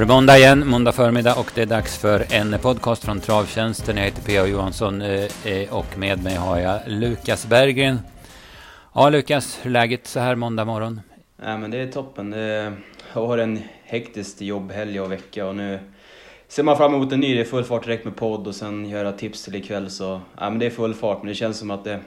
var det måndag igen, måndag förmiddag och det är dags för en podcast från Travtjänsten. Jag heter P.O. Johansson eh, eh, och med mig har jag Lukas Berggren. Ja Lukas, hur är läget så här måndag morgon? Ja, men det är toppen. Jag har en hektisk jobbhelg och vecka och nu ser man fram emot en ny. Det är full fart direkt med podd och sen göra tips till ikväll. Så ja, men det är full fart, men det känns som att det,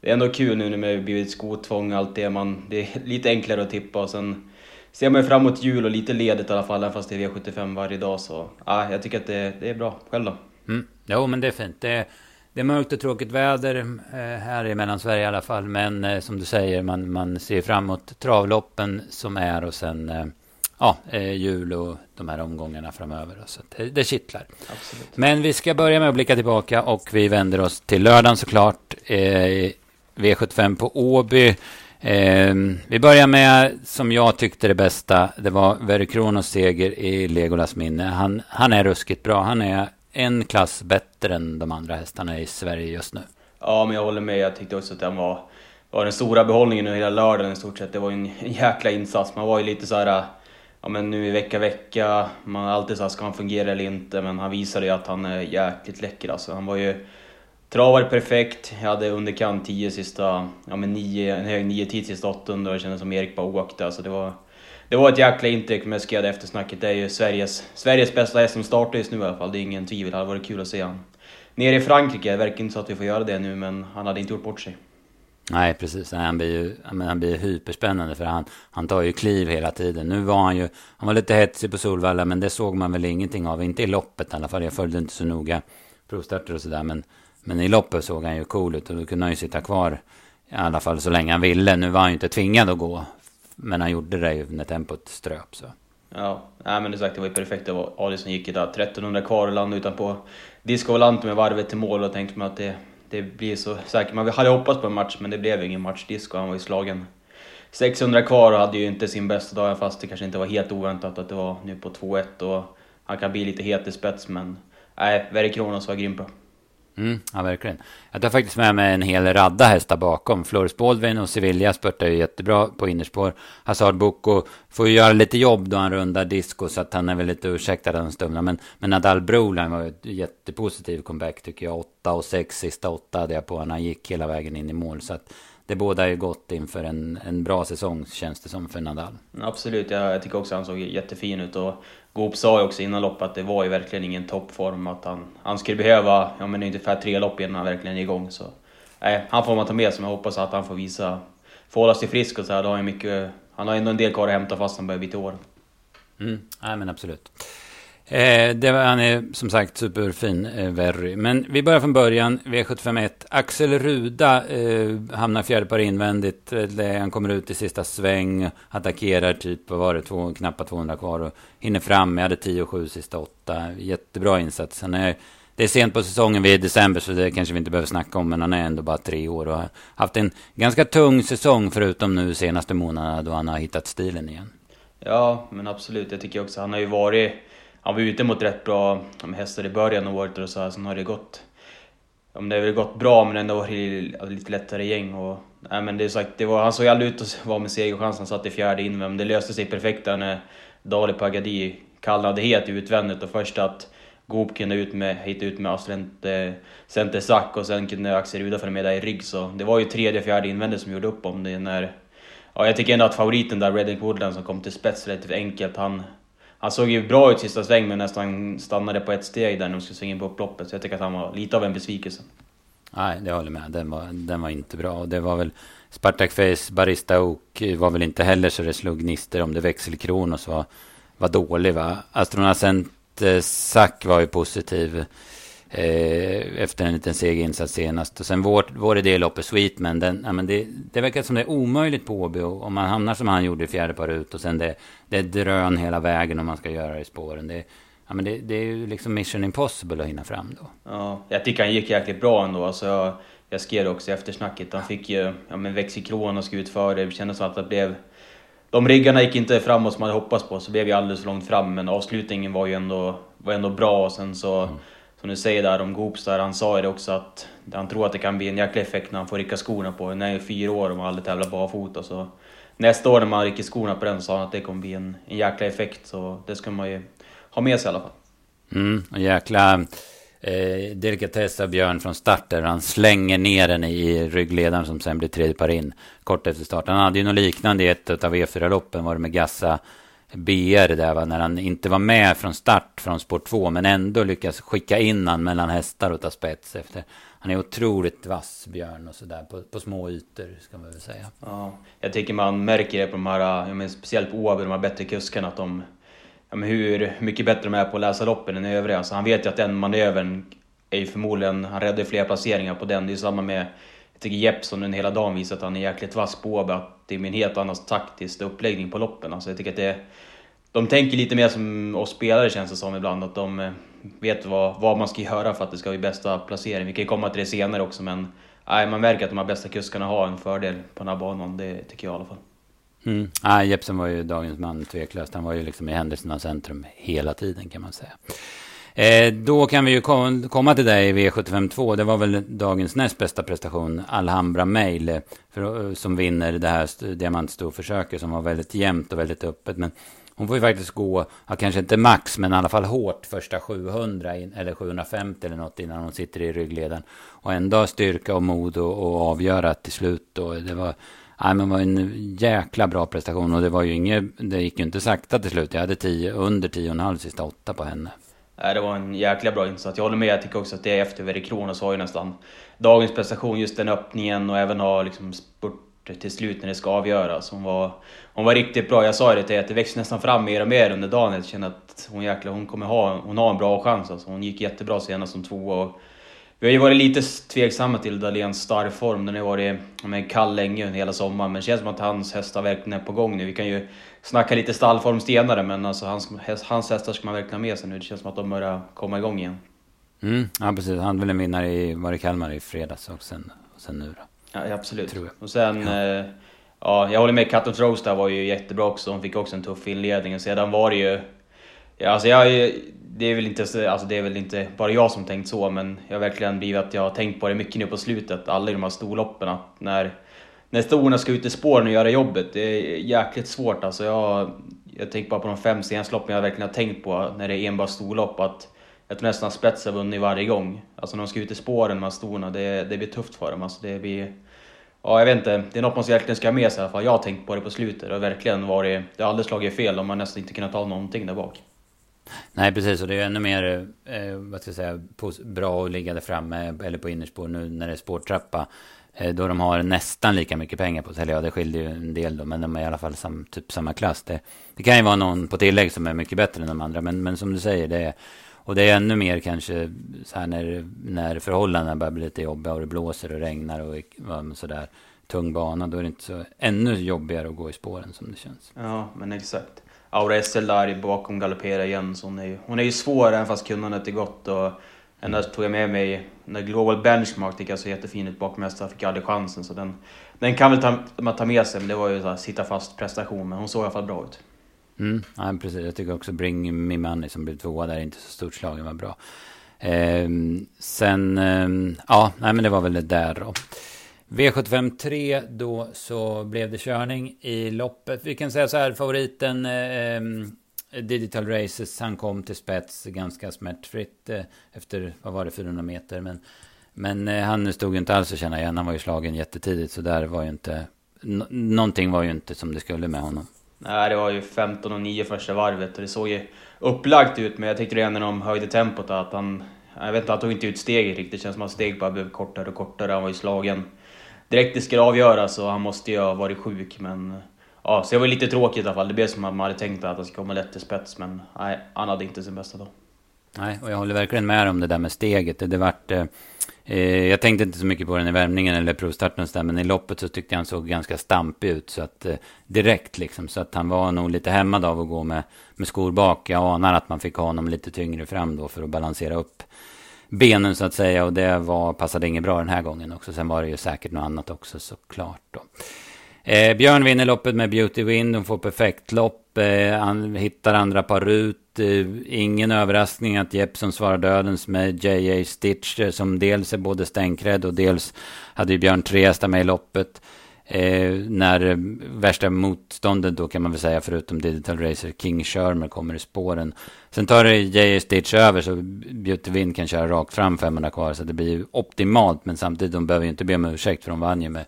det är ändå kul nu när det blivit skotvång och allt det. Man, det är lite enklare att tippa och sen ser man fram emot jul och lite ledigt i alla fall, även fast det är V75 varje dag. Så ja, jag tycker att det, det är bra. Själv då? Mm. Jo, men det är fint. Det, det är mörkt och tråkigt väder eh, här i Mellansverige i alla fall. Men eh, som du säger, man, man ser fram emot travloppen som är och sen eh, ja, jul och de här omgångarna framöver. Så det, det kittlar. Absolut. Men vi ska börja med att blicka tillbaka och vi vänder oss till lördagen såklart. V75 på Åby. Eh, vi börjar med, som jag tyckte det bästa, det var Verikronos seger i Legolas minne. Han, han är ruskigt bra. Han är en klass bättre än de andra hästarna i Sverige just nu. Ja, men jag håller med. Jag tyckte också att den var, var den stora behållningen hela lördagen i stort sett. Det var ju en, en jäkla insats. Man var ju lite så här, ja men nu i vecka, vecka. Man har alltid sagt, ska han fungera eller inte? Men han visade ju att han är jäkligt läcker alltså. Han var ju Travare perfekt. Jag hade underkant 10 sista, ja men 9, en hög 9 tid sista 800 och det kändes som Erik bara åkte. Alltså det var, det var ett jäkla intryck med Skada eftersnacket. Det är ju Sveriges, Sveriges bästa häst som startar just nu i alla fall. Det är ingen tvivel. Det hade varit kul att se honom. Nere i Frankrike, det verkar inte så att vi får göra det nu, men han hade inte gjort bort sig. Nej, precis. Han blir ju han blir hyperspännande för han, han tar ju kliv hela tiden. Nu var han ju, han var lite hetsig på Solvalla, men det såg man väl ingenting av. Inte i loppet i alla fall. Jag följde inte så noga provstarter och sådär, men men i loppet såg han ju cool ut och då kunde han ju sitta kvar i alla fall så länge han ville. Nu var han ju inte tvingad att gå. Men han gjorde det ju när tempot ströp så. Ja, nej, men det sagt, det var ju perfekt. Det var Ali som gick där 1300 kvar och landade utanpå discovolant med varvet till mål och tänkte man att det, det blir så säkert. Man hade hoppats på en match men det blev ingen match. Disco, han var ju slagen 600 kvar och hade ju inte sin bästa dag fast det kanske inte var helt oväntat att det var nu på 2-1 och han kan bli lite het i spets men nej, Verre Kronos var grym på. Mm, ja, verkligen. Jag tar faktiskt med mig en hel radda hästar bakom. Floris Baldwin och Sevilla spurtar ju jättebra på innerspår. Hazard Boko får ju göra lite jobb då han rundar disco så att han är väl lite ursäktad en stund. Men, men Nadal Broline var ju ett jättepositiv comeback tycker jag. 8 och 6 sista 8 hade jag på när han gick hela vägen in i mål. Så att det båda ju gott inför en, en bra säsong känns det som för Nadal. Absolut, jag, jag tycker också han såg jättefin ut. Och Goop sa ju också innan loppet att det var ju verkligen ingen toppform. Att han, han skulle behöva ja, men ungefär tre lopp innan han verkligen är igång. Så, nej, han får man ta med sig, men jag hoppas att han får visa, får hålla sig frisk och så här. Då har han, mycket, han har ändå en del kvar att hämta fast han börjar bli till år. Mm, nej men absolut. Eh, det var, han är som sagt superfin, eh, Verry. Men vi börjar från början. V751. Axel Ruda eh, hamnar fjärde par invändigt. Eh, han kommer ut i sista sväng. Attackerar typ, vad var det, två, knappt 200 kvar. Och hinner fram. Jag hade 10 och 7 sista åtta. Jättebra insats. Han är, det är sent på säsongen, vi är i december, så det kanske vi inte behöver snacka om. Men han är ändå bara tre år och har haft en ganska tung säsong. Förutom nu senaste månaderna då han har hittat stilen igen. Ja, men absolut. Jag tycker också han har ju varit han var ute mot rätt bra hästar i början av året och så här, sen har det gått... Om det har väl gått bra men ändå varit det lite lättare gäng och... Nej men det är sagt, det var, han såg aldrig ut att vara med segerchans, han satt i fjärde in men det löste sig perfekt där när Dali Pagadi kallnade helt utvändigt och först att Goop kunde ut med, hitta ut med Aslente Center Sack och sen kunde Axel Ruda följa med där i rygg så det var ju tredje, fjärde invändigt som gjorde upp om det när... Ja, jag tycker ändå att favoriten där, Reddick Woodland som kom till spets relativt enkelt, han han såg ju bra ut sista sväng men nästan stannade på ett steg där när de skulle svänga in på upploppet. Så jag tycker att han var lite av en besvikelse. Nej, det håller jag med. Den var, den var inte bra. Och det var väl Spartak Face, Barista Oak eh, var väl inte heller så det slog gnister om det. Växelkronos var, var dålig va. Astronacent Sack eh, var ju positiv. Eh, efter en liten seg insats senast. Och sen vår, vår idé loppet Sweetman, den, ja, men det, det verkar som det är omöjligt på Åby. Om man hamnar som han gjorde i fjärde par ut och sen det, det är drön hela vägen om man ska göra det i spåren. Det, ja, men det, det är ju liksom mission impossible att hinna fram då. Ja, jag tycker han gick jäkligt bra ändå. Alltså, jag, jag skrev också i eftersnacket. Han fick ju ja, men växelkron och skulle ut före. Det kändes som att det blev... De riggarna gick inte framåt som man hade hoppats på, så blev vi alldeles för långt fram. Men avslutningen var ju ändå, var ändå bra och sen så... Mm som du säger där om Goops där, han sa ju det också att han tror att det kan bli en jäkla effekt när han får rycka skorna på den. är ju fyra år och man aldrig tävlat barfota så nästa år när man rycker skorna på den så sa han att det kommer bli en, en jäkla effekt så det ska man ju ha med sig i alla fall. Mm, och jäkla eh, delikatess av Björn från start där han slänger ner den i ryggledaren som sen blir tredje par in kort efter start. Han hade ju något liknande i ett av E4-loppen var det med Gassa BR där va, när han inte var med från start från spår 2 men ändå lyckas skicka in han mellan hästar och ta spets efter. Han är otroligt vass Björn och sådär på, på små ytor ska man väl säga. Ja, jag tycker man märker det på de här, jag menar, speciellt på Åby, de här bättre kuskarna att de ja, men hur mycket bättre de är på att läsa loppen än övriga. Så han vet ju att den manövern är ju förmodligen, han räddar flera placeringar på den. Det är ju samma med, jag tycker Jeppson den hela dagen visar att han är jäkligt vass på Åby, att det är en helt annan taktisk uppläggning på loppen. Alltså jag tycker att det de tänker lite mer som oss spelare känns det som ibland, att de eh, vet vad, vad man ska göra för att det ska bli bästa placering. Vi kan ju komma till det senare också men nej, man märker att de här bästa kuskarna har en fördel på den här banan, det tycker jag i alla fall. Mm. Ah, Jepsen var ju dagens man tveklöst. Han var ju liksom i händelsernas centrum hela tiden kan man säga. Eh, då kan vi ju kom, komma till dig i V752. Det var väl dagens näst bästa prestation. Alhambra Mail. Eh, för, eh, som vinner det här diamantstorförsöket som var väldigt jämnt och väldigt öppet. Men hon får ju faktiskt gå, ja, kanske inte max, men i alla fall hårt första 700 in, eller 750 eller något innan hon sitter i ryggleden. Och ändå ha styrka och mod och, och avgöra till slut. Och det var, nej, men var en jäkla bra prestation och det var ju inget, det gick ju inte sakta till slut. Jag hade tio, under 10,5 sista åtta på henne. Nej, det var en jäkla bra insats. Jag håller med, jag tycker också att det är efter Verikronos har ju nästan dagens prestation, just den öppningen och även ha liksom spurt till slut när det ska avgöras. Hon var, hon var riktigt bra. Jag sa det till att det växte nästan fram mer och mer under dagen. Jag kände att hon jäklar, hon kommer ha, hon har en bra chans. Alltså. Hon gick jättebra senast som två. vi har ju varit lite tveksamma till Dahléns startform. Den har varit men, kall länge hela sommaren. Men det känns som att hans hästar verkligen är på gång nu. Vi kan ju snacka lite stallform senare, men alltså hans, hans hästar ska man verkligen ha med sig nu. Det känns som att de börjar komma igång igen. Mm, ja, precis. Han väl en vinnare i, var i Kalmar i fredags och sen, och sen nu då. Ja, absolut. Och sen, ja. Eh, ja, jag håller med, Cut Rose där var ju jättebra också. Hon fick också en tuff inledning. Och sedan var det ju... Ja, alltså jag, det, är väl inte, alltså det är väl inte bara jag som tänkt så, men jag har verkligen blivit att jag har tänkt på det mycket nu på slutet, alla de här storloppen. När, när storna ska ut i spåren och göra jobbet, det är jäkligt svårt alltså. Jag, jag tänker bara på de fem senaste loppen jag verkligen har tänkt på när det är enbart storlopp. Att jag tror nästan spets har vunnit varje gång. Alltså när de ska ut i spåren med storna, det, det blir tufft för dem. Alltså det blir, Ja, jag vet inte. Det är något man verkligen ska ha med sig i alla fall. Jag har tänkt på det på slutet. Det har verkligen varit... Det har aldrig slagit fel. De har nästan inte kunnat ta någonting där bak. Nej, precis. Och det är ännu mer, eh, vad ska jag säga, bra att ligga där framme eller på innerspår nu när det är spårtrappa. Eh, då de har nästan lika mycket pengar på sig. Eller ja, det skiljer ju en del då. Men de är i alla fall sam, typ samma klass. Det, det kan ju vara någon på tillägg som är mycket bättre än de andra. Men, men som du säger, det är... Och det är ännu mer kanske så här när, när förhållandena börjar bli lite jobbiga och det blåser och regnar och sådär tung bana. Då är det inte så ännu jobbigare att gå i spåren som det känns. Ja, men exakt. Aura SL där bakom galopperar igen. Så hon, är ju, hon är ju svår även fast kunnandet är gott. Och Ända tog jag med mig när Global Benchmark tycker jag såg jättefin ut bakom hästar, fick aldrig chansen. Så den, den kan väl ta, man ta med sig, men det var ju så här, sitta fast prestation. Men hon såg i alla fall bra ut. Mm, ja, precis. Jag tycker också Bring Me Money som blev tvåa där, inte så stort slag, var bra. Eh, sen, eh, ja, nej men det var väl det där då. V75 3 då så blev det körning i loppet. Vi kan säga så här, favoriten eh, Digital Races, han kom till spets ganska smärtfritt eh, efter, vad var det, 400 meter. Men, men eh, han stod ju inte alls att känna igen, han var ju slagen jättetidigt. Så där var ju inte, någonting var ju inte som det skulle med honom. Nej, det var ju 15 och 9 första varvet och det såg ju upplagt ut. Men jag tyckte redan när de höjde tempot att han... Jag vet inte, han tog inte ut steget riktigt. Det känns som att steg bara blev kortare och kortare. Han var ju slagen direkt det skulle avgöras och han måste ju ha varit sjuk. Men ja, så det var lite tråkigt i alla fall. Det blev som att man hade tänkt att han skulle komma lätt till spets. Men nej, han hade inte sin bästa dag. Nej, och jag håller verkligen med om det där med steget. Det, det vart... Eh, eh, jag tänkte inte så mycket på den i värmningen eller provstarten och så där, men i loppet så tyckte jag han såg ganska stampig ut. Så att eh, direkt liksom, så att han var nog lite hämmad av att gå med, med skor bak. Jag anar att man fick ha honom lite tyngre fram då för att balansera upp benen så att säga. Och det var, passade inget bra den här gången också. Sen var det ju säkert något annat också såklart då. Eh, Björn vinner loppet med Beauty Wind. Hon får perfekt lopp. Eh, han hittar andra par ut. Eh, ingen överraskning att Jeppson svarar dödens med J.A. Stitch. Eh, som dels är både stänkrädd och dels hade ju Björn tre med i loppet. Eh, när värsta motståndet då kan man väl säga förutom Digital Racer King Shermer kommer i spåren. Sen tar det JR Stitch över så Beauty Wind kan köra rakt fram 500 kvar så det blir ju optimalt men samtidigt de behöver ju inte be om ursäkt för de vann ju med,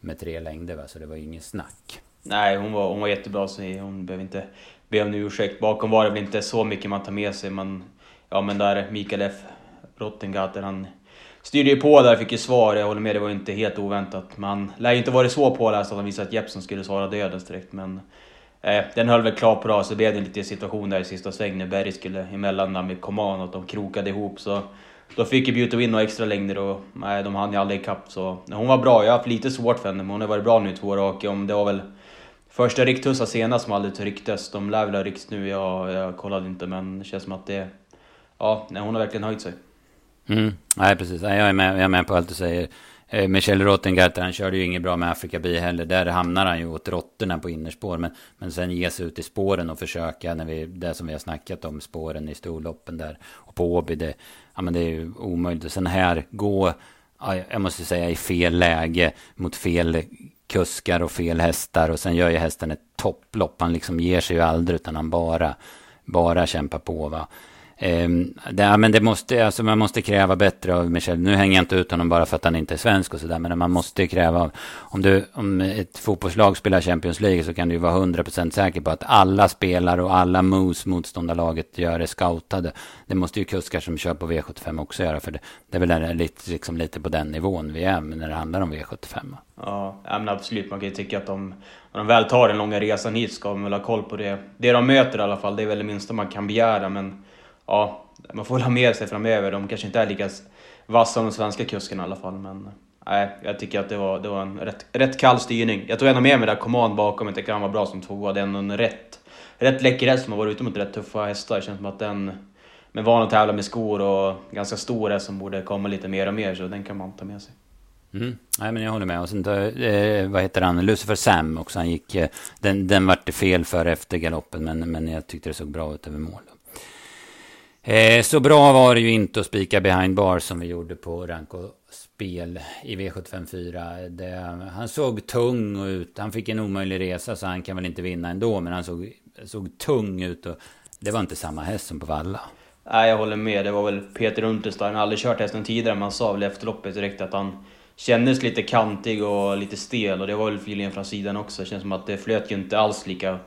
med tre längder va så det var ju ingen snack. Nej hon var, hon var jättebra så hon behöver inte be om ursäkt. Bakom var det väl inte så mycket man tar med sig man Ja men där Mikael F Rottengatter han styrde ju på där, fick ju svar. Jag håller med, det var inte helt oväntat. Man lär ju inte varit så påläst att han visade att Jeppson skulle svara dödens direkt, men eh, den höll väl klart bra, så blev det en liten situation där i sista sväng när Berg skulle emellan med Coman och de krokade ihop. Så då fick ju Beauty Win några extra längder och nej, de hann ju aldrig ikapp. Så hon var bra, jag har haft lite svårt för henne, men hon har varit bra nu två raka. Det var väl första riktussa senast som aldrig rycktes. De lär väl ha ryckts nu, jag, jag kollade inte, men det känns som att det... Ja, nej, hon har verkligen höjt sig. Mm. Nej, precis. Jag är, med, jag är med på allt du säger. Eh, Michel Rottengarter, han körde ju inget bra med Afrika Bi heller. Där hamnar han ju åt råttorna på innerspår. Men, men sen ge sig ut i spåren och försöka, när vi, det som vi har snackat om, spåren i storloppen där. Och på Åby, det, ja, men det är ju omöjligt. Och sen här, gå, ja, jag måste säga, i fel läge mot fel kuskar och fel hästar. Och sen gör ju hästen ett topplopp. Han liksom ger sig ju aldrig, utan han bara, bara kämpar på. Va? Ehm, det, men det måste, alltså man måste kräva bättre av Michel. Nu hänger jag inte ut honom bara för att han inte är svensk och sådär. Men man måste kräva om du, om ett fotbollslag spelar Champions League så kan du ju vara 100% säker på att alla spelare och alla moves motståndarlaget gör är scoutade. Det måste ju kuskar som kör på V75 också göra. För det, det är väl lite, liksom lite på den nivån vi är när det handlar om V75. Ja, men absolut. Man kan ju tycka att de, när de väl tar den långa resan hit ska de väl ha koll på det. Det de möter i alla fall, det är väl det minsta man kan begära. Men ja, man får väl ha med sig framöver. De kanske inte är lika vassa som de svenska kuskarna i alla fall. Men nej, jag tycker att det var, det var en rätt, rätt kall styrning. Jag tog ändå med mig där Command bakom, jag tycker han var bra som tvåa. Det är ändå en rätt, rätt läcker häst som har varit ute mot rätt tuffa hästar. Det känns som att den, med van att tävla med skor och ganska stor häst som borde komma lite mer och mer, så den kan man ta med sig. Mm. Nej, men jag håller med. Och sen, eh, vad heter han? Lucifer Sam också. Han gick, eh, den, den vart fel för efter galoppen, men, men jag tyckte det såg bra ut över mål. Eh, så bra var det ju inte att spika behind bar som vi gjorde på Ranko spel i V754. han såg tung ut. Han fick en omöjlig resa så han kan väl inte vinna ändå. Men han såg, såg tung ut och det var inte samma häst som på Valla. Nej, jag håller med. Det var väl Peter Unterstein. Han har aldrig kört hästen tidigare, men han sa väl efter loppet direkt att han kändes lite kantig och lite stel. Och det var väl feelingen från sidan också. Det känns som att det flöt ju inte alls lika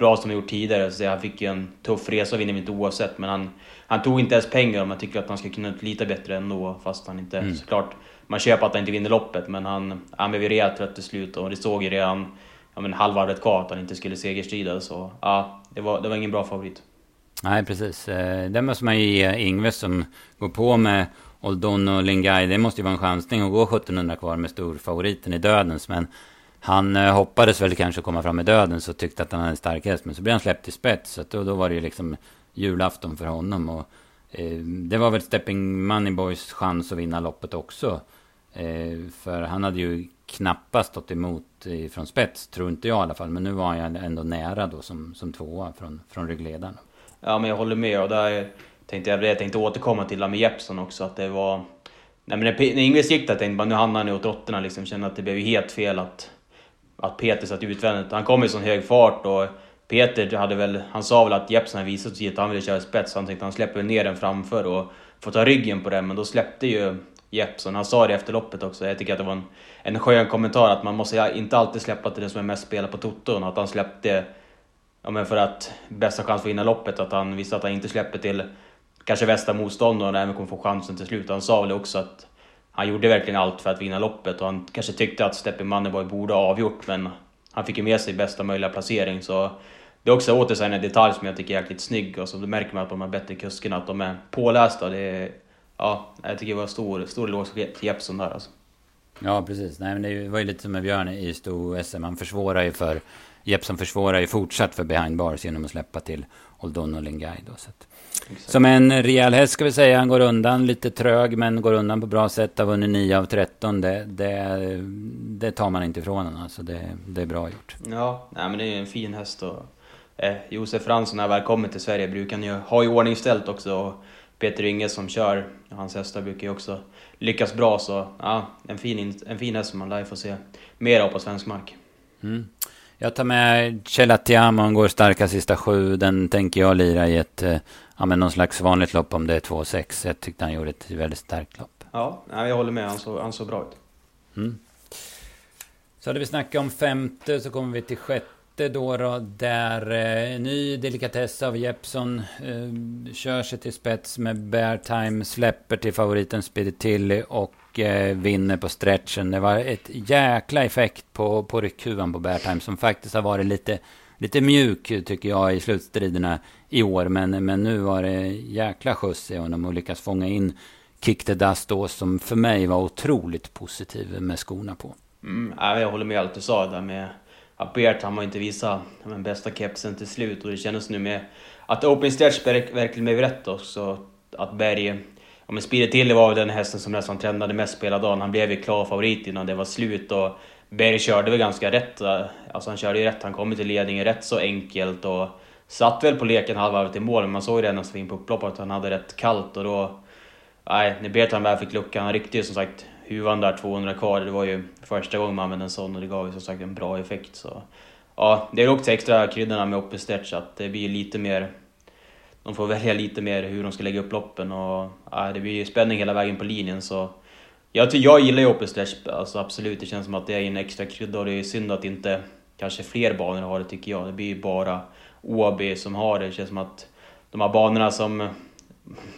bra som han gjort tidigare. Så han fick ju en tuff resa och vinner inte oavsett. Men han, han tog inte ens pengar om jag tycker att han ska kunna lita bättre ändå. Fast han inte, mm. såklart, man köper att han inte vinner loppet. Men han, han blev ju rejält trött till slut och det såg ju redan ja, men halvvarvet kvar att han inte skulle segerstrida. Så ja, det var, det var ingen bra favorit. Nej, precis. Eh, det måste man ju ge Ingves som går på med Oldon och Lingai. Det måste ju vara en chansning att gå 1700 kvar med storfavoriten i dödens. Men han eh, hoppades väl kanske komma fram i döden så tyckte att han hade stark häst. Men så blev han släppt i spets. Så då, då var det ju liksom julafton för honom. Och, eh, det var väl Stepping Moneyboys chans att vinna loppet också. Eh, för han hade ju knappast stått emot eh, från spets, tror inte jag i alla fall. Men nu var han ändå nära då som, som tvåa från, från ryggledaren. Ja, men jag håller med. Och där tänkte jag, jag tänkte återkomma till med Jeppson också. Att det var... Nej, men när, Ingves gick där tänkte jag bara nu hamnar han åt råttorna. Liksom, kände att det blev helt fel att att Peter satt utvändigt. Han kom i sån hög fart och Peter hade väl, han sa väl att Jeppson hade visat sig att han ville köra spets, han tänkte att han släpper ner den framför och får ta ryggen på den, men då släppte ju Jeppson. Han sa det efter loppet också, jag tycker att det var en, en skön kommentar att man måste inte alltid släppa till den som är mest spelad på toton, att han släppte ja, men för att bästa chans att vinna loppet, att han visste att han inte släpper till kanske bästa motståndaren och även kommer få chansen till slut. Han sa väl också att han gjorde verkligen allt för att vinna loppet och han kanske tyckte att Steppe Moneyboy borde ha avgjort men han fick ju med sig bästa möjliga placering så det är också återigen en detalj som jag tycker är jäkligt snygg och så märker man att de här bättre kuskarna att de är pålästa. Det är, ja, jag tycker det var stor, stor eloge till Jeppson där alltså. Ja precis, nej men det var ju lite som med Björn i sto-SM. Han försvårar ju för Jeppson försvårar ju fortsatt för behind bars genom att släppa till Oldon och Lingay då. Så som en rejäl häst ska vi säga. Han går undan lite trög men går undan på bra sätt. Har vunnit 9 av 13. Det, det, det tar man inte ifrån honom. Alltså det, det är bra gjort. Ja, nej, men det är en fin häst. Och, eh, Josef Fransson när väl kommer till Sverige brukar han ju ha i ordning ställt också. Och Peter Inge som kör. Hans hästar brukar ju också lyckas bra så ja, en fin, en fin häst som man lär få se mer av på svensk mark. Mm. Jag tar med Celatiamo, går starka sista sju. Den tänker jag lira i ett, eh, ja men någon slags vanligt lopp om det är 2,6. Jag tyckte han gjorde ett väldigt starkt lopp. Ja, jag håller med. Han såg, han såg bra ut. Mm. Så hade vi snackat om femte, så kommer vi till sjätte då. då där eh, ny delikatess av Jepson eh, kör sig till spets med Bear Time, släpper till favoriten Spiritilli och eh, vinner på stretchen. Det var ett jäkla effekt på, på ryckhuvan på Bear Time som faktiskt har varit lite, lite mjuk tycker jag i slutstriderna i år. Men, men nu var det jäkla skjuts i honom och lyckas fånga in Kick the Dust då som för mig var otroligt positiv med skorna på. Mm, jag håller med allt du sa där med att Bert, han var inte visa den bästa kepsen till slut och det kändes nu med att Open Stretch verkligen blev rätt också. Att Berg, ja men Spirit Tilly var den hästen som nästan trendade mest på hela dagen. Han blev ju klar favorit innan det var slut och Berg körde väl ganska rätt. Eh, alltså han körde ju rätt, han kom till ledningen rätt så enkelt och satt väl på leken halvvarvet i mål, men man såg ju redan när han in på upploppet att han hade rätt kallt och då... Nej, när Bertrand väl fick luckan, han ryckte ju som sagt huvan där 200 kvar. Det var ju första gången man använde en sån och det gav ju som sagt en bra effekt. Så, ja, det är också extra kryddorna med Open Stretch att det blir lite mer... De får välja lite mer hur de ska lägga upp loppen och ja, det blir ju spänning hela vägen på linjen så... Jag, jag gillar ju Open Stretch, alltså absolut. Det känns som att det är en extra krydda och det är synd att inte kanske fler banor har det tycker jag. Det blir ju bara OAB som har det. Det känns som att de här banorna som,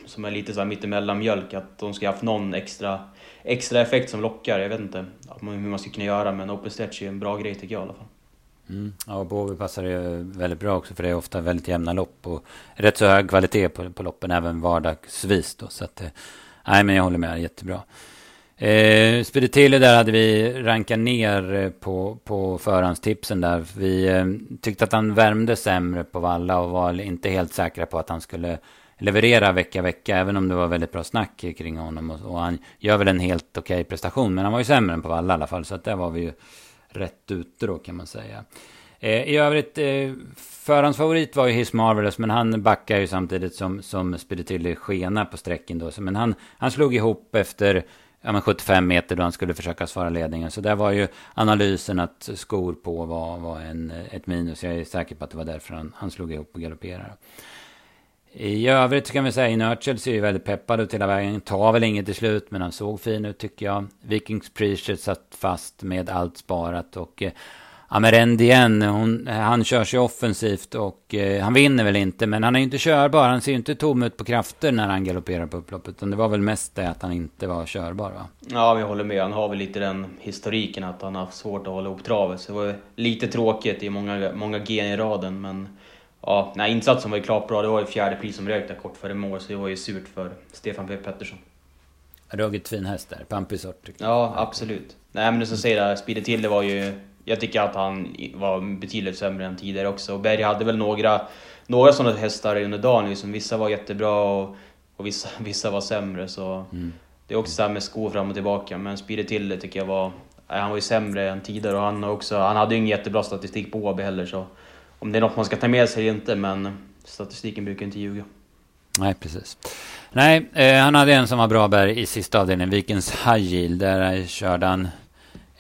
som är lite så här mittemellan mjölk, att de ska ha haft någon extra extra effekt som lockar. Jag vet inte hur man ska kunna göra men open stretch är en bra grej tycker jag i alla fall. Mm. Ja, Båby passar ju väldigt bra också för det är ofta väldigt jämna lopp och rätt så hög kvalitet på, på loppen även vardagsvis då. Så att, eh, nej men jag håller med, jättebra. Eh, Speditelli där hade vi rankat ner eh, på, på förhandstipsen där. Vi eh, tyckte att han värmde sämre på valla och var inte helt säkra på att han skulle leverera vecka vecka, även om det var väldigt bra snack kring honom. Och, och han gör väl en helt okej okay prestation, men han var ju sämre än på alla i alla fall. Så att där var vi ju rätt ute då kan man säga. Eh, I övrigt, eh, förhandsfavorit var ju His Marvelous, men han backar ju samtidigt som, som Spiritilli skena på sträcken då. Så, men han, han slog ihop efter ja, men 75 meter då han skulle försöka svara ledningen. Så där var ju analysen att skor på var, var en, ett minus. Jag är säker på att det var därför han, han slog ihop och galopperade. I övrigt kan vi säga Inertial ser ju väldigt peppad ut hela vägen. Tar väl inget till slut men han såg fin ut tycker jag. Vikings Preacher satt fast med allt sparat och eh, Amerend igen, hon, han kör sig offensivt och eh, han vinner väl inte men han är ju inte körbar. Han ser ju inte tom ut på krafter när han galopperar på upploppet. Utan det var väl mest det att han inte var körbar va? Ja, vi håller med. Han har väl lite den historiken att han har haft svårt att hålla ihop travet. Så det var lite tråkigt i många, många gen i raden men ja, nej, insatsen var ju klart bra. Det var ju fjärde pris som rök där kort före mål, så det var ju surt för Stefan P Pettersson. Ruggigt fin häst där, pampig sort. Ja, absolut. Nej, men det som säger det, Speedy Till, det var ju... Jag tycker att han var betydligt sämre än tidigare också. Och Berg hade väl några, några sådana hästar under dagen, liksom. vissa var jättebra och, och vissa, vissa var sämre. Så mm. Det är också så med skor fram och tillbaka, men Speedy Till tycker jag var... Han var ju sämre än tidigare och han, också, han hade ju ingen jättebra statistik på AB heller så om det är något man ska ta med sig eller inte, men statistiken brukar inte ljuga. Nej, precis. Nej, eh, han hade en som var bra där i sista avdelningen, Vikens High Yield. Där körde han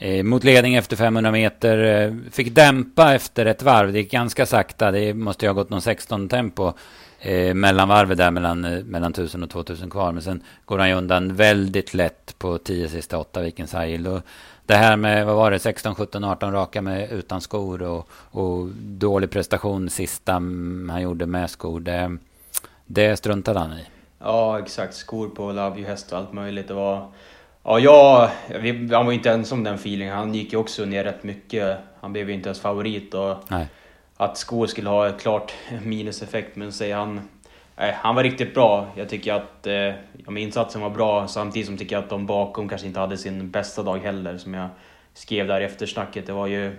Eh, mot ledning efter 500 meter. Eh, fick dämpa efter ett varv. Det gick ganska sakta. Det måste ju ha gått någon 16 tempo. Eh, mellanvarvet där mellan, eh, mellan 1000 och 2000 kvar. Men sen går han ju undan väldigt lätt på 10 sista 8 Vikens High det här med, vad var det, 16, 17, 18 raka med utan skor och, och dålig prestation sista han gjorde med skor, det, det struntade han i. Ja, exakt. Skor på Love You Häst och allt möjligt. Det var... Ja, jag, han var inte ensam om den feelingen. Han gick ju också ner rätt mycket. Han blev ju inte ens favorit och Nej. att skor skulle ha ett klart minuseffekt. Men säger han Nej, han var riktigt bra. Jag tycker att eh, ja, insatsen var bra samtidigt som jag tycker att de bakom kanske inte hade sin bästa dag heller. Som jag skrev där i eftersnacket. Det var ju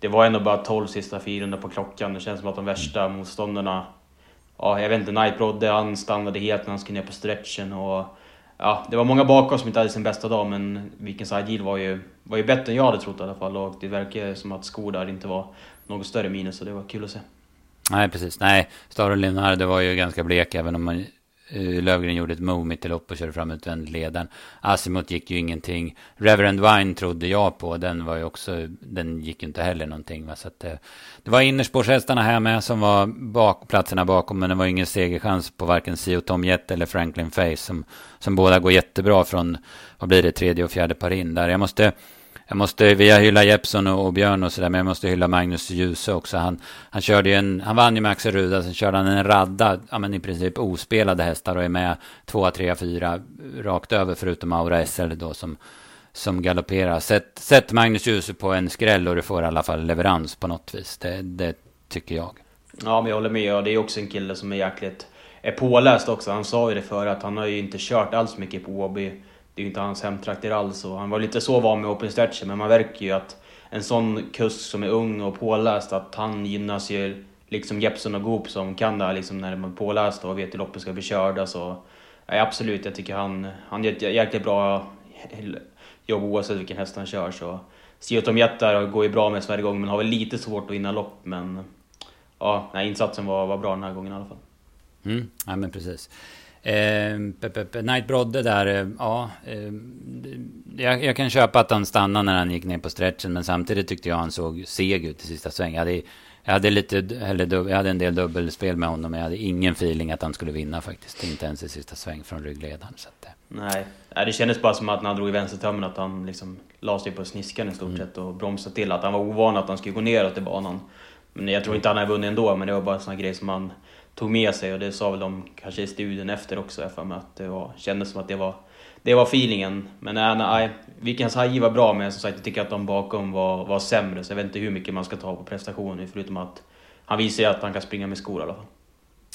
det var ändå bara 12 sista 400 på klockan. Det känns som att de värsta motståndarna... Ja, jag vet inte, Night Brodde han stannade helt när han skulle ner på stretchen. Och, ja, det var många bakom som inte hade sin bästa dag, men vilken side var ju, var ju bättre än jag hade trott i alla fall. Och det verkar som att skor där inte var något större minus, så det var kul att se. Nej, precis. Nej, Star och det var ju ganska blek även om man Eh, Lövgren gjorde ett move mitt i lopp och körde fram utvändigt ledaren. Asimut gick ju ingenting. Reverend Wine trodde jag på. Den var ju också, den gick ju inte heller någonting. Va? Så att, eh, det var innerspårshästarna här med som var bak, platserna bakom. Men det var ingen segerchans på varken Sio Tom Jett eller Franklin Face. Som, som båda går jättebra från, vad blir det, tredje och fjärde par in där. Jag måste jag måste, vi har hyllat Jeppson och, och Björn och sådär, men jag måste hylla Magnus Djuse också. Han, han körde ju en, han vann ju med Axel Ruda, sen körde han en radda, ja men i princip ospelade hästar och är med två, tre, fyra rakt över, förutom Aura SL då som, som galopperar. Sätt, sätt Magnus Djuse på en skräll och du får i alla fall leverans på något vis. Det, det tycker jag. Ja, men jag håller med. Och det är också en kille som är jäkligt är påläst också. Han sa ju det för att han har ju inte kört alls mycket på Åby det är ju inte hans hemtrakter alls och han var lite så van med open stretcher men man verkar ju att en sån kusk som är ung och påläst att han gynnas ju liksom Jeppson och Goop som kan det här liksom när man är påläst och vet hur loppet ska bli körda så ja, absolut, jag tycker han, han gör ett jäkligt bra jobb oavsett vilken häst han kör så Siotom Jättar går ju bra med Sverige gång men har väl lite svårt att vinna lopp men ja, nej, insatsen var, var bra den här gången i alla fall. Mm, ja men precis. Eh, Knight Brodde där, eh, ja. Eh, jag, jag, kan köpa att han stannade när han gick ner på stretchen. Men samtidigt tyckte jag han såg seg ut i sista sväng. Jag hade, jag hade, lite, eller, jag hade en del dubbelspel med honom. Men jag hade ingen feeling att han skulle vinna faktiskt. Inte ens i sista sväng från ryggledaren. Så att, eh. Nej, det kändes bara som att när han drog i vänstertömmen att han liksom la sig på sniskan i stort mm. sett och bromsade till. Att han var ovan att han skulle gå neråt i banan. Men jag tror inte han hade vunnit ändå, men det var bara en sån grej som man tog med sig och det sa väl de kanske i studien efter också jag för mig att det var, kändes som att det var, det var feelingen. Men nej, nej Vikings haj var bra men som sagt jag tycker att de bakom var, var sämre så jag vet inte hur mycket man ska ta på prestationen förutom att han visar ju att han kan springa med skor i alla fall.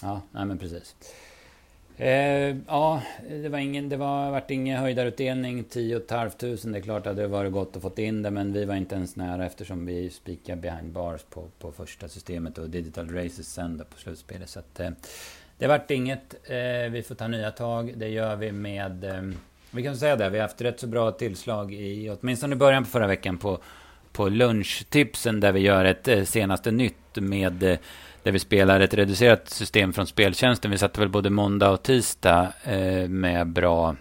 Ja, nej men precis. Eh, ja, det var ingen, det var, vart ingen höjdarutdelning, 10 500. Det är klart att det varit gott att få in det, men vi var inte ens nära eftersom vi spikade behind bars på, på första systemet och digital races sen på slutspelet. Så att, eh, det vart inget. Eh, vi får ta nya tag. Det gör vi med... Eh, vi kan säga det, vi har haft rätt så bra tillslag i, åtminstone i början på förra veckan, på, på lunchtipsen där vi gör ett eh, senaste nytt med eh, där vi spelar ett reducerat system från speltjänsten. Vi satte väl både måndag och tisdag eh, med bra,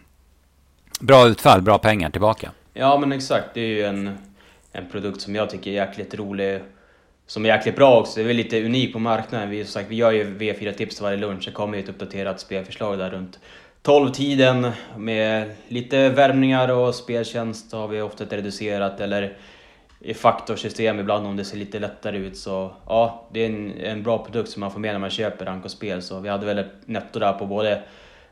bra utfall, bra pengar tillbaka. Ja men exakt, det är ju en, en produkt som jag tycker är jäkligt rolig. Som är jäkligt bra också, det är väl lite unik på marknaden. Vi, sagt, vi gör ju V4-tips varje lunch, det kommer ju ett uppdaterat spelförslag där runt 12-tiden med lite värmningar och speltjänst har vi ofta ett reducerat eller i faktorsystem ibland om det ser lite lättare ut. Så ja, det är en, en bra produkt som man får med när man köper Rank och Spel. Så vi hade väl ett netto där på både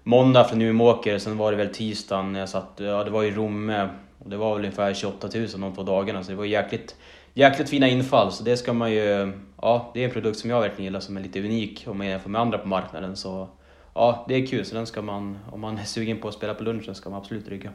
måndag från Umeåker, sen var det väl tisdagen när jag satt, ja det var i Romme. Och det var väl ungefär 28 000 de två dagarna, så det var jäkligt, jäkligt fina infall. Så det ska man ju, ja det är en produkt som jag verkligen gillar som är lite unik om man jämför med andra på marknaden. Så ja, det är kul. Så den ska man, om man är sugen på att spela på lunchen, ska man absolut rygga.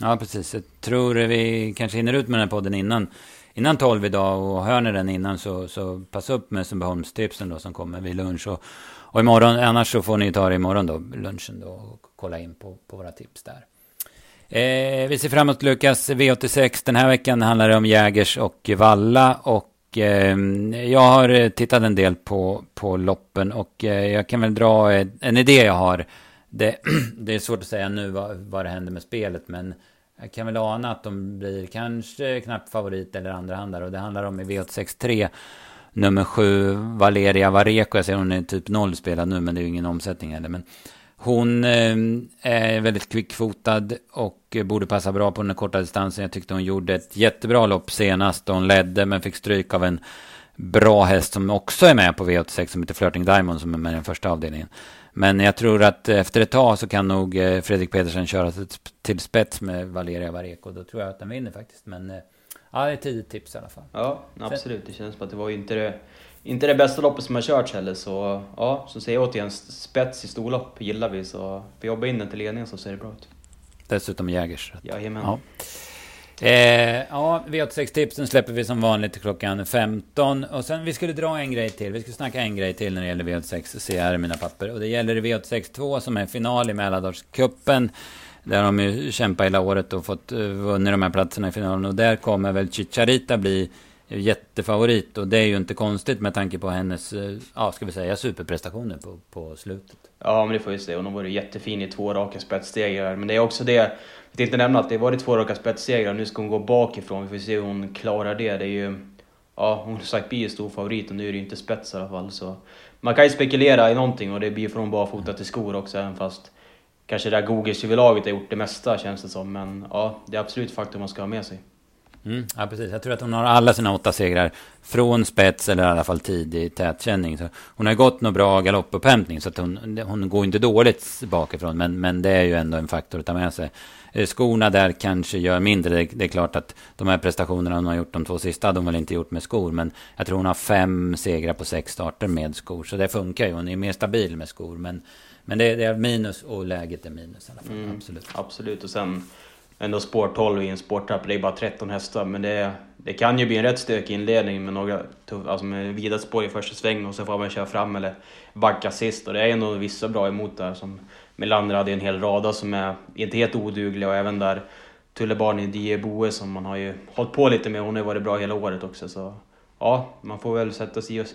Ja, precis. Jag tror vi kanske hinner ut med den här podden innan, innan 12 idag. Och hör ni den innan så, så passa upp med Sundbyholmstipsen då som kommer vid lunch. Och, och imorgon, annars så får ni ta det imorgon då, lunchen då. Och kolla in på, på våra tips där. Eh, vi ser fram emot Lukas V86. Den här veckan handlar det om Jägers och Valla. Och eh, jag har tittat en del på, på loppen. Och eh, jag kan väl dra en idé jag har det, det är svårt att säga nu vad, vad det händer med spelet. Men jag kan väl ana att de blir kanske knappt favorit eller andra Och det handlar om i V863. Nummer 7 Valeria Vareko. Jag ser hon är typ noll spelad nu, men det är ju ingen omsättning heller. Men hon eh, är väldigt kvickfotad och borde passa bra på den korta distansen. Jag tyckte hon gjorde ett jättebra lopp senast. Hon ledde, men fick stryk av en bra häst som också är med på V86 som heter Flirting Diamond som är med i den första avdelningen. Men jag tror att efter ett tag så kan nog eh, Fredrik Pedersen köra till spets med Valeria Vareko. Då tror jag att den vinner faktiskt. Men eh, ja, det är ett tidigt tips i alla fall. Ja, absolut. Det känns som att det var inte det, inte det bästa loppet som har körts heller. Så ja, så säger jag återigen, spets i storlopp gillar vi. Så vi jobbar in den till ledningen så ser det bra ut. Dessutom Jägers. Jajamän. Ja. Eh, ja, V86-tipsen släpper vi som vanligt klockan 15. Och sen, vi skulle dra en grej till. Vi skulle snacka en grej till när det gäller V86. Se här i mina papper. Och det gäller V86 2 som är final i Mälardalscupen. Där de ju kämpat hela året och fått uh, vunnit de här platserna i finalen. Och där kommer väl Chicharita bli jättefavorit. Och det är ju inte konstigt med tanke på hennes, eh, ja ska vi säga, superprestationer på, på slutet. Ja, men det får vi se. Hon har varit jättefin i två raka spetssteg. Men det är också det, jag tänkte nämna att det har varit två raka spetssegrar. Nu ska hon gå bakifrån. Vi får se hur hon klarar det. Det är ju, ja, hon har sagt blir stor favorit och nu är det ju inte spets i alla fall. Så man kan ju spekulera i någonting och det blir från barfota till skor också, även fast kanske det där Gogic-laget har gjort det mesta känns det som. Men ja, det är absolut faktum man ska ha med sig. Mm, ja, precis. Jag tror att hon har alla sina åtta segrar från spets eller i alla fall tidig tätkänning. Så hon har gått något bra galoppupphämtning så att hon, hon går inte dåligt bakifrån. Men, men det är ju ändå en faktor att ta med sig. Eh, skorna där kanske gör mindre. Det, det, är klart att de här prestationerna hon har gjort de två sista hade hon väl inte gjort med skor. Men jag tror hon har fem segrar på sex starter med skor. Så det funkar ju. Hon är mer stabil med skor. Men, men det, det är minus och läget är minus i alla fall. Mm, absolut. Absolut. Och sen ändå spår 12 i en spårtrapp. Det är bara 13 hästar, men det, det kan ju bli en rätt stökig inledning med några tuff, alltså med vida spår i första sväng och så får man köra fram eller backa sist. Och det är ändå vissa bra emot där. Som Melander hade en hel rada som är inte helt odugliga och även där Tullebarn i Die som man har ju hållit på lite med. Hon har ju varit bra hela året också. Så ja, man får väl sätta sig och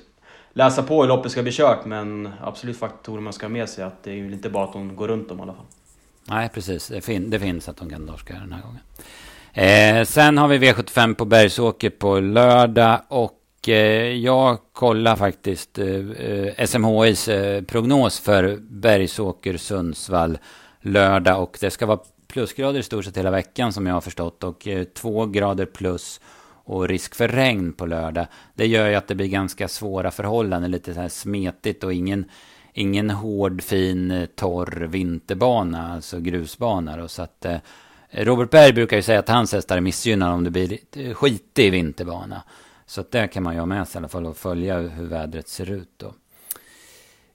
läsa på hur loppet ska bli kört. Men absolut faktorer man ska ha med sig att det är ju inte bara att hon går runt dem i alla fall. Nej, precis. Det, fin det finns att de kan torska den här gången. Eh, sen har vi V75 på Bergsåker på lördag. Och eh, jag kollar faktiskt eh, eh SMHIs eh, prognos för Bergsåker Sundsvall lördag. Och det ska vara plusgrader i stort sett hela veckan som jag har förstått. Och eh, två grader plus och risk för regn på lördag. Det gör ju att det blir ganska svåra förhållanden. Lite så här smetigt och ingen ingen hård, fin, torr vinterbana, alltså grusbana. Då, så att, eh, Robert Berg brukar ju säga att hans hästar är missgynnade om det blir skitig vinterbana. Så att det kan man ju ha med sig i alla fall och följa hur vädret ser ut då.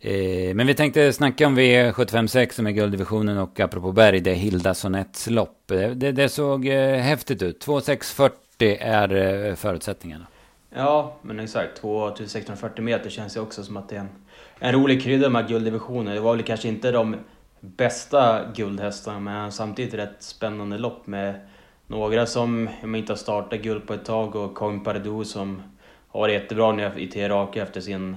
Eh, men vi tänkte snacka om V756 som är gulddivisionen och apropå Berg, det är Hilda Sonets lopp. Eh, det, det såg eh, häftigt ut. 2640 är eh, förutsättningarna. Ja, men exakt. 2640 meter känns ju också som att det är en en rolig krydda med gulddivisionen. Det var väl kanske inte de bästa guldhästarna, men samtidigt rätt spännande lopp med några som inte har startat guld på ett tag och Kong Pardou som har varit jättebra nu i Teheraki efter sin,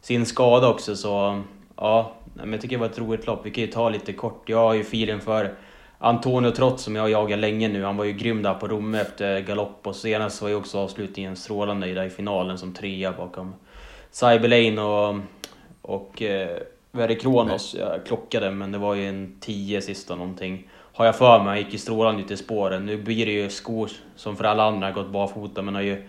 sin skada också. Så ja, men jag tycker det var ett roligt lopp. Vi kan ju ta lite kort. Jag har ju filen för Antonio Trott som jag jagar länge nu. Han var ju grym där på Romme efter galopp och senast var ju också avslutningen strålande där i finalen som trea bakom Cyberlane och och eh, Verre Kronos, jag klockade men det var ju en 10 sista någonting. Har jag för mig, gick i strålande ut i spåren. Nu blir det ju skor som för alla andra, gått barfota men har ju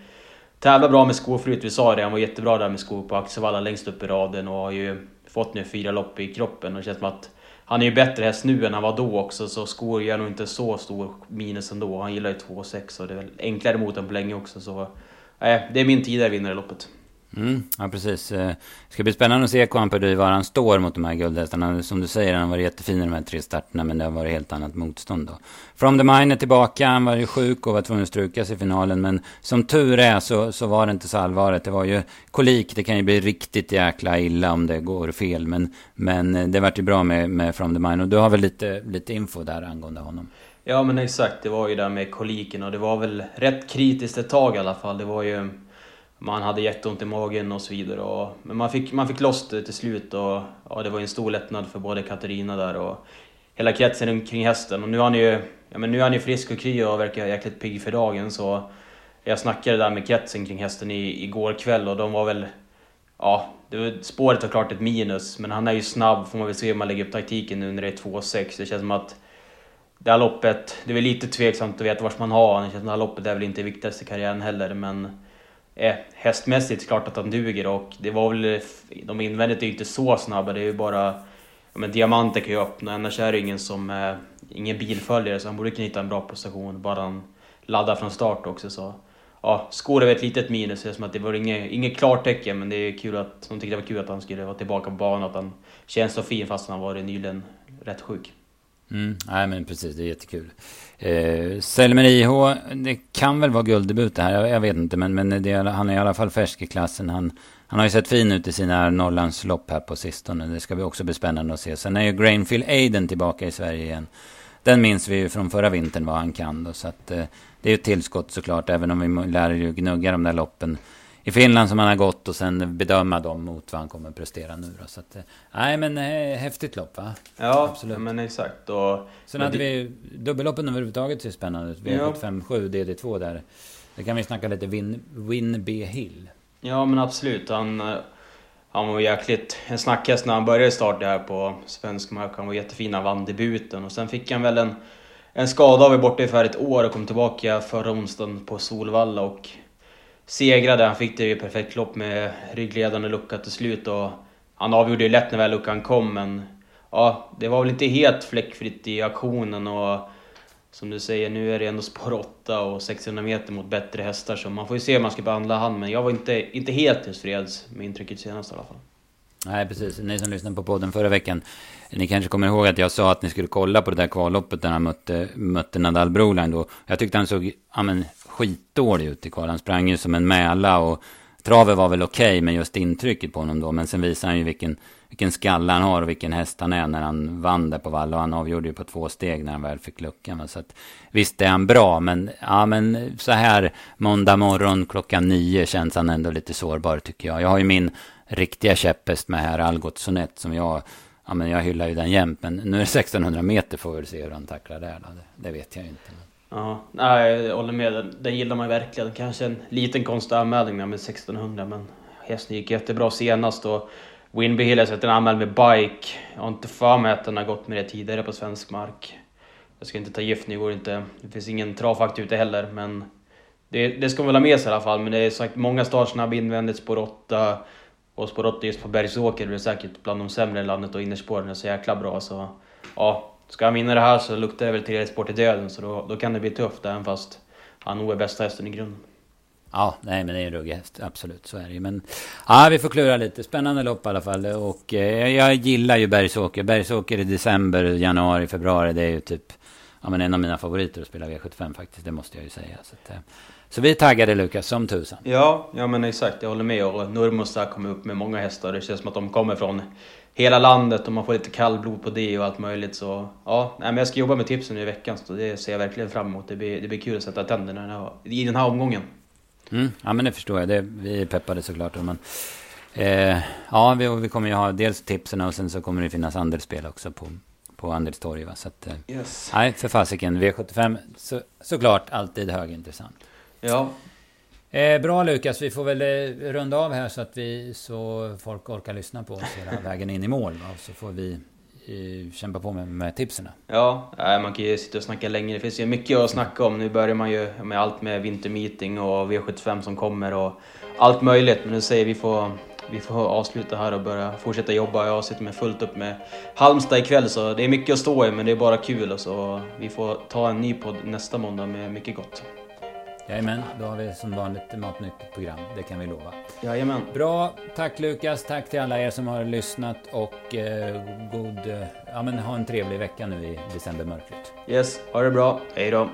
tävlat bra med skor förut. Vi sa det, han var jättebra där med skor på Axevalla längst upp i raden och har ju fått nu fyra lopp i kroppen och det känns som att han är ju bättre häst nu än han var då också så skor gör nog inte så stor minus ändå. Han gillar ju 2,6 och det är väl enklare mot honom på länge också så... äh, det är min tidigare vinnare i loppet. Mm, ja, precis. Eh, det ska bli spännande att se Kwanpedy var han står mot de här guldhästarna. Som du säger, han har varit jättefin i de här tre starterna, men det har varit helt annat motstånd då. From the Mine är tillbaka, han var ju sjuk och var tvungen att strukas i finalen. Men som tur är så, så var det inte så allvarligt. Det var ju kolik, det kan ju bli riktigt jäkla illa om det går fel. Men, men eh, det vart ju bra med, med From the Mine. Och du har väl lite, lite info där angående honom? Ja men exakt, det var ju där med koliken och det var väl rätt kritiskt ett tag i alla fall. Det var ju man hade jätteont i magen och så vidare. Och, men man fick, man fick loss det till slut och ja, det var en stor lättnad för både Katarina där och hela kretsen kring hästen. Och nu är han ju, ja, men nu är han ju frisk och kry och verkar jäkligt pigg för dagen. Så jag snackade där med kretsen kring hästen i, igår kväll och de var väl... Ja, det var, spåret var klart ett minus, men han är ju snabb, får man väl se hur man lägger upp taktiken nu när det är 2-6. Det känns som att det här loppet, det är väl lite tveksamt att veta vart man har honom. Det känns som att det här loppet är väl inte det viktigaste i karriären heller, men eh, hästmässigt klart att han duger och det var väl, de invändigt är ju inte så snabba, det är ju bara men diamanter kan ju öppna, annars är det ingen som, eh, ingen bilföljare så han borde kunna hitta en bra prestation bara han laddar från start också så. Ja, skor är väl ett litet minus, det är som att det var inget, inget klartecken men det är kul att, de tyckte det var kul att han skulle vara tillbaka på banan, att han känns så fin fast han varit nyligen rätt sjuk. Mm, nej men precis, det är jättekul. Eh, Selmer IH, det kan väl vara gulddebut det här, jag, jag vet inte. Men, men det, han är i alla fall färsk i klassen. Han, han har ju sett fin ut i sina Norrlandslopp här på sistone. Det ska bli också bli spännande att se. Sen är ju Grainfield Aiden tillbaka i Sverige igen. den minns vi ju från förra vintern vad han kan då. Så att, eh, det är ju ett tillskott såklart, även om vi lär ju gnugga de där loppen i Finland som han har gått och sen bedöma dem mot vad han kommer prestera nu då. Så att, eh, nej men eh, häftigt lopp va? Ja, Absolut. men exakt. Och, sen hade det... vi dubbelloppen överhuvudtaget ser spännande ut. V757 DD2 där. Det kan vi snacka lite Win, Winby Hill. Ja men absolut. Han, eh, han var jäkligt en snackhäst när han började starta här på svensk mark. Han var jättefin, han vann debuten och sen fick han väl en, en skada av borta i ungefär ett år och kom tillbaka förra onsdagen på Solvalla och segrade. Han fick det ju perfekt lopp med ryggledande lucka till slut och han avgjorde ju lätt när väl luckan kom men ja, det var väl inte helt fläckfritt i aktionen och som du säger, nu är det ändå spår 8 och 600 meter mot bättre hästar så man får ju se hur man ska behandla han men jag var inte, inte helt tillfreds med intrycket senast i alla fall. Nej, precis. Ni som lyssnade på podden förra veckan. Ni kanske kommer ihåg att jag sa att ni skulle kolla på det där kvalloppet där han mötte, mötte Nadal Broline då. Jag tyckte han såg ja, men, skitdålig ut i kval. Han sprang ju som en mäla och travet var väl okej, okay, men just intrycket på honom då. Men sen visar han ju vilken, vilken skalle han har och vilken häst han är när han vann där på Valla. Och han avgjorde ju på två steg när han väl fick luckan. Så att, visst är han bra, men, ja, men så här måndag morgon klockan nio känns han ändå lite sårbar tycker jag. Jag har ju min riktiga käpphäst med här, Algot Sonett, som jag Ja, men jag hyllar ju den jämt, men nu är det 1600 meter får vi se hur han tacklar där. Det, det vet jag ju inte. Ja, nej, jag håller med. Den, den gillar man verkligen. Kanske en liten konstig anmälning med 1600, men hästen gick jättebra senast. Och Winby Hill har sett en anmäld med bike. Jag har inte för mig att den har gått med det tidigare på svensk mark. Jag ska inte ta gift, nu går inte. Det finns ingen travfakt ute heller, men det, det ska man väl ha med sig i alla fall. Men det är sagt många startsnabb invändigt, spår 8. Och spår 8 just på Bergsåker är säkert bland de sämre i landet och innerspåren är så jäkla bra. Så ja, Ska han vinna det här så luktar det väl tredje spår till döden, så då, då kan det bli tufft även fast han nog är bästa hästen i grunden. Ja, nej men det är en ruggig häst, absolut så är det ju. Men ja, vi får klura lite. Spännande lopp i alla fall. Och eh, jag gillar ju Bergsåker. Bergsåker i december, januari, februari, det är ju typ ja, men en av mina favoriter att spela V75 faktiskt. Det måste jag ju säga. Så, att, eh, så vi är taggade Lukas, som tusan. Ja, ja men exakt. Jag håller med. Och Nurmos kommer upp med många hästar. Det känns som att de kommer från hela landet och man får lite kallblod på det och allt möjligt. Så ja, nej, men jag ska jobba med tipsen nu i veckan så det ser jag verkligen fram emot. Det blir, det blir kul att sätta tänderna den här, i den här omgången. Mm, ja men det förstår jag. Det, vi är peppade såklart. Men, eh, ja, vi, vi kommer ju ha dels tipsen och sen så kommer det finnas andelsspel också på, på Andelstorg. Va? Så att, eh, yes. nej, för fasiken. V75 så, såklart alltid högintressant. Ja, Eh, bra Lukas, vi får väl eh, runda av här så att vi så folk orkar lyssna på oss hela vägen in i mål. Va? Så får vi eh, kämpa på med, med tipsen. Ja, man kan ju sitta och snacka länge. Det finns ju mycket att snacka om. Nu börjar man ju med allt med vintermeeting och V75 som kommer och allt möjligt. Men nu säger vi får vi får avsluta här och börja fortsätta jobba. Jag sitter med fullt upp med Halmstad ikväll så det är mycket att stå i men det är bara kul. Och så vi får ta en ny podd nästa måndag med mycket gott. Jajamän, då har vi som vanligt matnyttigt program. Det kan vi lova. Jajamän. Bra, tack Lukas. Tack till alla er som har lyssnat och eh, god... Eh, ja men ha en trevlig vecka nu i decembermörkret. Yes, ha det bra. Hej då.